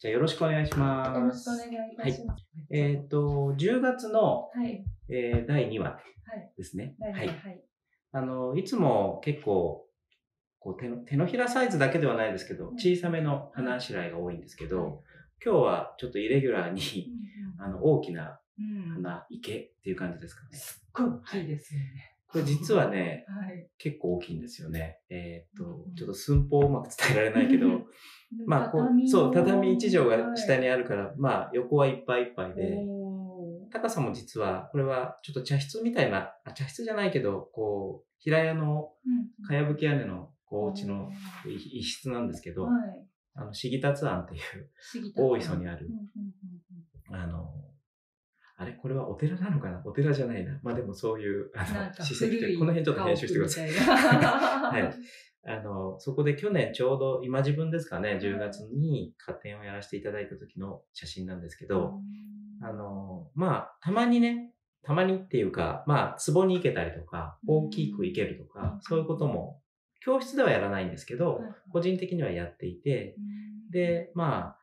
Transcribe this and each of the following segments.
じゃあよろしくお願いします。よろしくお願いいたします。えっ、と、10月の、はい。えー第2話はい。ですね。はい。ははいい。。はい。あの、いつも結構、こう手の手のひらサイズだけではないですけど、うん小さめの花あしらいが多いんですけど、はい今日はちょっとイレギュラーに、あの、大きな。花、池っていう感じですかね。すっごい大きいですよね。これ実はね、はい。結構大きいんですよね。えっ、とう、んちょっと寸法をうまく伝えられないけど、まあこう、そう、畳1畳が下にあるから、まあ横はいっぱいいっぱいで、高さも実は、これはちょっと茶室みたいな、あ茶室じゃないけど、こう、平屋のうんかやぶき屋根のこうお家のい一室なんですけど、はい。あの、シギタツ庵っていう大磯にあるあの、あれこれはお寺なのかな？お寺じゃないな。まあでもそういう、あの、か史跡で、古いこの辺ちょっと編集してください。い。は はい。あの、そこで去年ちょうど、今自分ですかね、10月に家庭をやらせていただいた時の写真なんですけど、あの、まあ、たまにね、たまにっていうか、まあ、壺に行けたりとか、大きく行けるとか、そういうことも、教室ではやらないんですけど、個人的にはやっていて、で、まあ、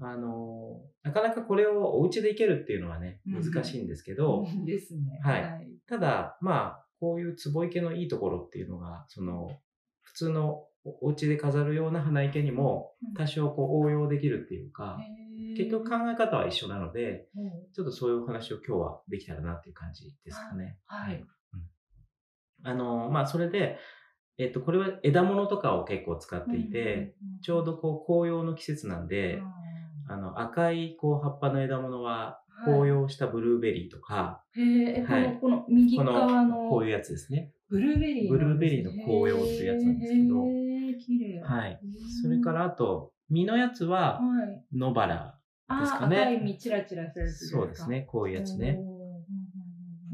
あの、なかなかこれをお家で行けるっていうのはね、うん。難しいんですけど、い いですね。はい。ただ、まあ、こういう壺池のいいところっていうのが、その、普通のお家で飾るような花池にもうん。多少こう応用できるっていうか、結局考え方は一緒なので、えちょっとそういうお話を今日はできたらなっていう感じですかね。はい。うん。あの、まあ、それで、えっと、これは枝物とかを結構使っていて、ちょうどこう紅葉の季節なんで、あの赤いこう葉っぱの枝物は紅葉したブルーベリーとか、へえ、こはいの、この右こ側の、こうのいうやつですね。ブルーベリー。ブルーベリーの紅葉っていうやつなんですけど綺麗。はい。それからあと、実のやつははい。野バラですかね赤い実チラチラするそうです。ね。こういうやつね。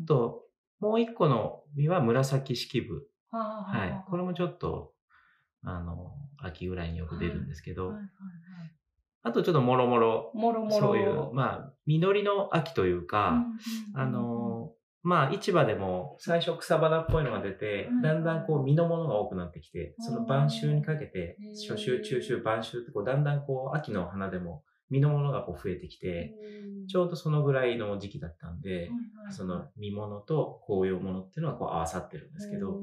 あと、もう一個の実は紫式部。ははい。これもちょっと、あの、秋ぐらいによく出るんですけど、はいはいはいあとちょっともろもろ、もろもろ。そういう、まあ、実りの秋というか、あの、まあ、市場でも最初草花っぽいのが出てうん、だんだんこう実のものが多くなってきて、その晩秋にかけて初秋、中秋、晩秋ってこう、だんだんこう、秋の花でも実のものがこう増えてきて、ちょうどそのぐらいの時期だったんで、その実物と紅葉物っていうのがこう合わさってるんですけど、はい。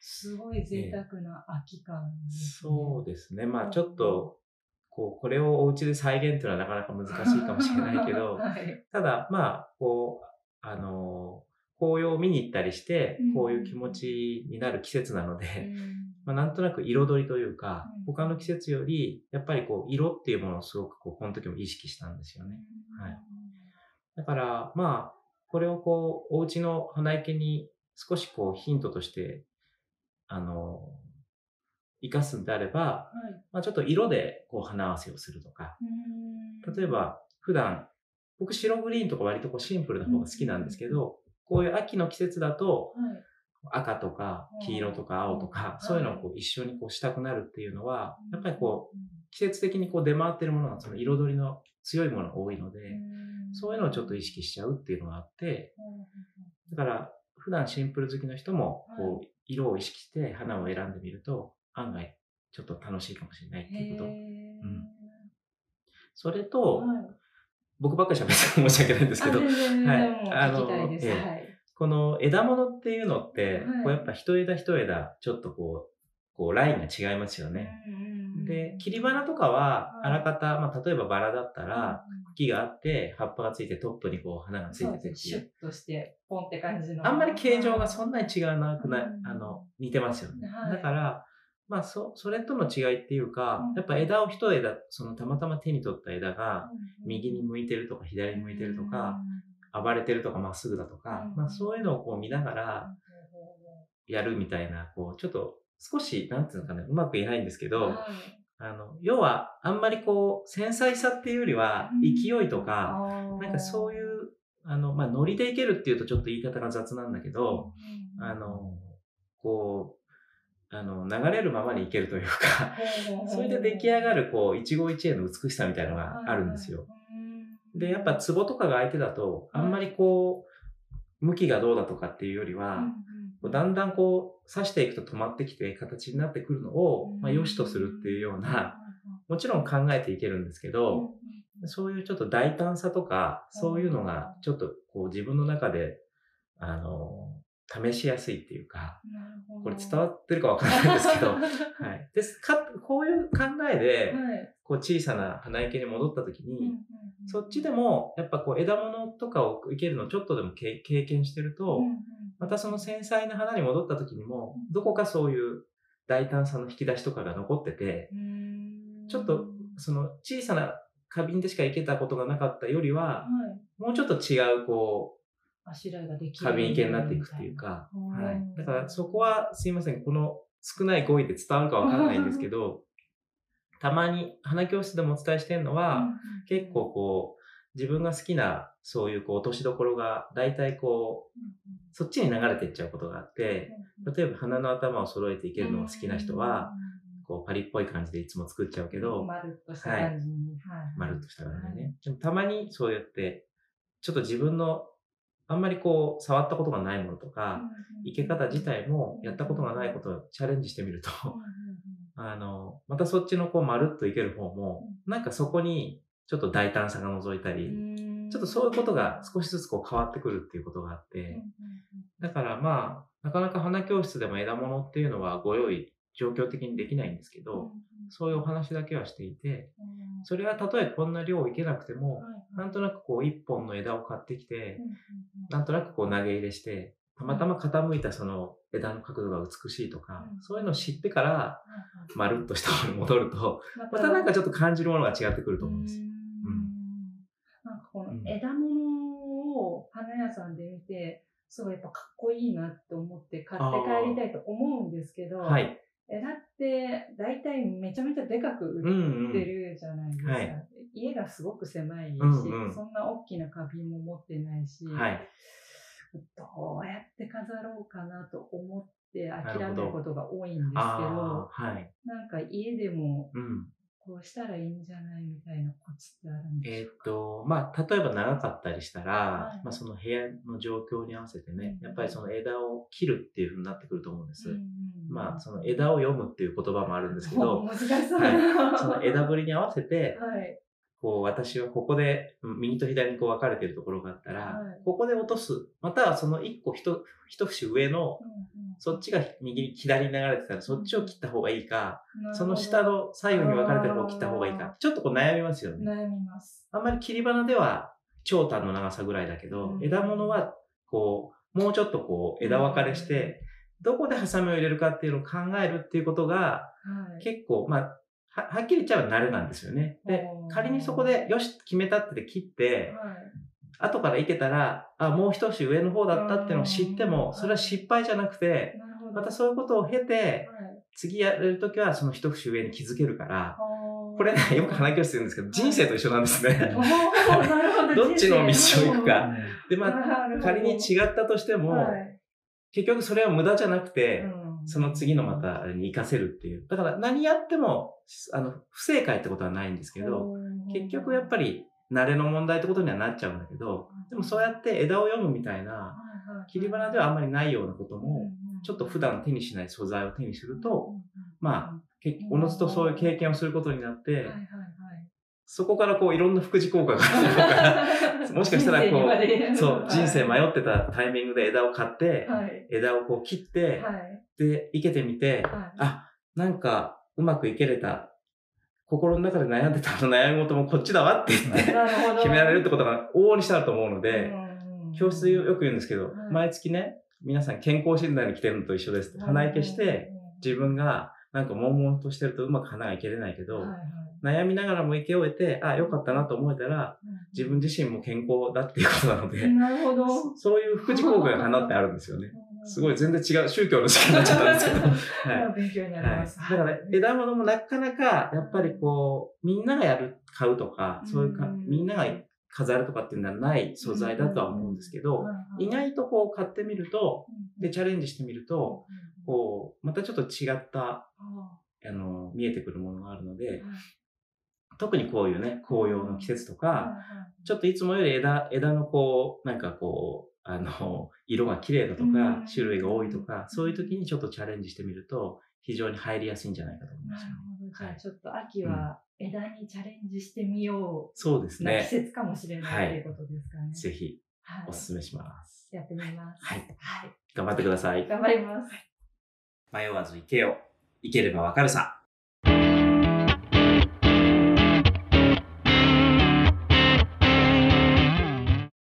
すごい贅沢な秋感ね。そうですね。まあちょっと、こう、これをお家で再現っていうのはなかなか難しいかもしれないけど、はい。ただ、まあ、こう、あの、紅葉を見に行ったりしてうん、こういう気持ちになる季節なので、うん。まあ、なんとなく彩りというかうん、他の季節より、やっぱりこう、色っていうものをすごくこう、この時も意識したんですよね。はい。だから、まあ、これをこう、お家の花池に少しこう、ヒントとして、あの、活かすんであれば、はい。まあ、ちょっと色でこう、花合わせをするとか、うん。例えば、普段、僕白グリーンとか割とこうシンプルな方が好きなんですけど、こういう秋の季節だと、はい。赤とか黄色とか青とか、うん。そういうのをこう一緒にこうしたくなるっていうのは、やっぱりこう、う季節的にこう出回ってるものがその彩りの強いものが多いので、ん。そういうのをちょっと意識しちゃうっていうのがあって、うん。だから普段シンプル好きの人もはこう色を意識して花を選んでみると案外ちょっと楽しいかもしれないっていうこと。うん。それと、はい。僕ばっかり喋って申し訳ないんですけど。この枝物っていうのって、はい。こうやっぱ一枝一枝ちょっとこう、こうラインが違いますよね。で、切り花とかは、はい。あらかた、まあ、例えばバラだったら、茎があって、葉っぱがついて、トップにこう花がついてて。シュッとして、ポンって感じの。あんまり形状がそんなに違うなくない、うん。あの、似てますよね。はい。だから、まあ、そ、それとの違いっていうかうん、やっぱ枝を一枝、そのたまたま手に取った枝うが、ん。右に向いてるとか、左に向いてるとか、うん。暴れてるとか、まっすぐだとかうん、まあ、そういうのをこう見ながらやるみたいな、こう、ちょっと、少し、なんていうのかな、うまく言えないんですけど、はいあの、要は、あんまりこう、繊細さっていうよりはうん、勢いとか、なんかそういう、あの、まあ、ノリでいけるっていうとちょっと言い方が雑なんだけど、うん。あの、こう、あの、流れるままにいけるというか、それで出来上がる、こう、一期一会の美しさみたいなのがあるんですよ。。で、やっぱ、壺とかが相手だと、あんまりこう、向きがどうだとかっていうよりは、だんだんこう、刺していくと止まってきて形になってくるのを、まあ、良しとするっていうような、もちろん考えていけるんですけど、そういうちょっと大胆さとか、そういうのがちょっとこう自分の中で、あの、試しやすいっていうか、これ伝わってるかわかんないんですけど、はい。ですか、こういう考えで、こう小さな花池に戻った時に、そっちでも、やっぱこう枝物とかを生けるのちょっとでも経験してると、またその繊細な花に戻った時にも、どこかそういう大胆さの引き出しとかが残ってて、ちょっとその小さな花瓶でしか生けたことがなかったよりは、もうちょっと違うこう、あしらいができる。花瓶系になっていくっていうか、はい。だからそこはすいません、この少ない語彙で伝わるかわかんないんですけど、たまに花教室でもお伝えしてるのは、結構こう、自分が好きなそういうこう落としどころが大体こう、そっちに流れていっちゃうことがあって、例えば花の頭を揃えていけるのが好きな人は、こうパリっぽい感じでいつも作っちゃうけど、まるっとした感じに。はい。まるっとした感じでね。でもたまにそうやって、ちょっと自分のあんまりこう、触ったことがないものとか、生け方自体もやったことがないことをチャレンジしてみると、あの、またそっちのこう、まるっといける方も、なんかそこにちょっと大胆さが覗いたり、ちょっとそういうことが少しずつこう変わってくるっていうことがあって、だからまあ、なかなか花教室でも枝物っていうのはご用意、状況的にできないんですけど、そういうお話だけはしていて、それはたとえこんな量いけなくても、なんとなくこう一本の枝を買ってきて、なんとなくこう投げ入れして、たまたま傾いたその枝の角度が美しいとか、そういうのを知ってから、まるっとした方に戻ると、またなんかちょっと感じるものが違ってくると思うんです。よ。なんかこの枝物を花屋さんで見て、すごいやっぱかっこいいなって思って買って帰りたいと思うんですけど、はい、枝って大体めちゃめちゃでかく売ってるじゃないですか。うんうん。はい、家がすごく狭いし、うんうん、そんな大きな花瓶も持ってないし、はい、どうやって飾ろうかなと思って諦めることが多いんですけど、どはい、なんか家でもこうしたらいいんじゃないみたいなコツってあるんですか？えっ、と、まあ、例えば長かったりしたら、はい、まあ、その部屋の状況に合わせてね、うん、やっぱりその枝を切るっていうふうになってくると思うんです。うん、まあ、その枝を読むっていう言葉もあるんですけど、難しそう、はい、その枝ぶりに合わせて、はい、こう、私はここで、右と左にこう分かれてるところがあったら、はい、ここで落とす。またはその一個一、一節上の、そっちが右、左に流れてたら、そっちを切った方がいいか、その下の左右に分かれてる方を切った方がいいか、ちょっとこう悩みますよね。悩みます。あんまり切り花では、長短の長さぐらいだけど、うん、枝物は、こう、もうちょっとこう、枝分かれして、どこでハサミを入れるかっていうのを考えるっていうことが、はい、結構、まあ、は、はっきり言っちゃえば慣れなんですよね。で、仮にそこで、よし、決めたって切って、はい、後からいけたら、あ、もう一節上の方だったっていうのを知っても、それは失敗じゃなくて、またそういうことを経て、次やるときはその一節上に気づけるから、これね、よく話をするんですけど、人生と一緒なんですね。ど。っちの道を行くか。で、まあ、仮に違ったとしても、結局それは無駄じゃなくて、その次のまたに活かせるっていう。だから何やっても、あの、不正解ってことはないんですけど、結局やっぱり慣れの問題ってことにはなっちゃうんだけど、でもそうやって枝を読むみたいな、切り花ではあんまりないようなことも、ちょっと普段手にしない素材を手にすると、まあ、おのずとそういう経験をすることになって、そこからこういろんな副次効果がある もしかしたらこう、そう、人生迷ってたタイミングで枝を買って、枝をこう切って、で、生けてみて、あ、なんかうまくいけれた。心の中で悩んでたの悩み事もこっちだわって言って決められるってことが往々にしたらと思うので、教室よく言うんですけど、毎月ね、皆さん健康診断に来てるのと一緒です。鼻息して、自分がなんか悶々としてるとうまく花がいけれないけど、悩みながらも生け終えて、あ、よかったなと思えたら、自分自身も健康だっていうことなので、なるほど。そういう副次効果が花ってあるんですよね。すごい全然違う宗教の時間になっちゃったんですけど。はい。勉強になります。はい、だから、枝物もなかなか、やっぱりこう、みんながやる、買うとか、そういうか、みんなが飾るとかっていうのはない素材だとは思うんですけど、意外とこう買ってみると、で、チャレンジしてみると、こう、またちょっと違った、見えてくるものがあるので、特にこういうね、紅葉の季節とか、ちょっといつもより枝、枝のこう、なんかこう、あの、色が綺麗だとか、種類が多いとか、そういう時にちょっとチャレンジしてみると、非常に入りやすいんじゃないかと思います、ね。なるほどじゃあちょっと秋は枝にチャレンジしてみよう。そうですね。季節かもしれないということですかね。ぜひ、お勧めします。やってみます。はい。はい。頑張ってください。頑張ります。迷わず行けよ。行ければわかるさ。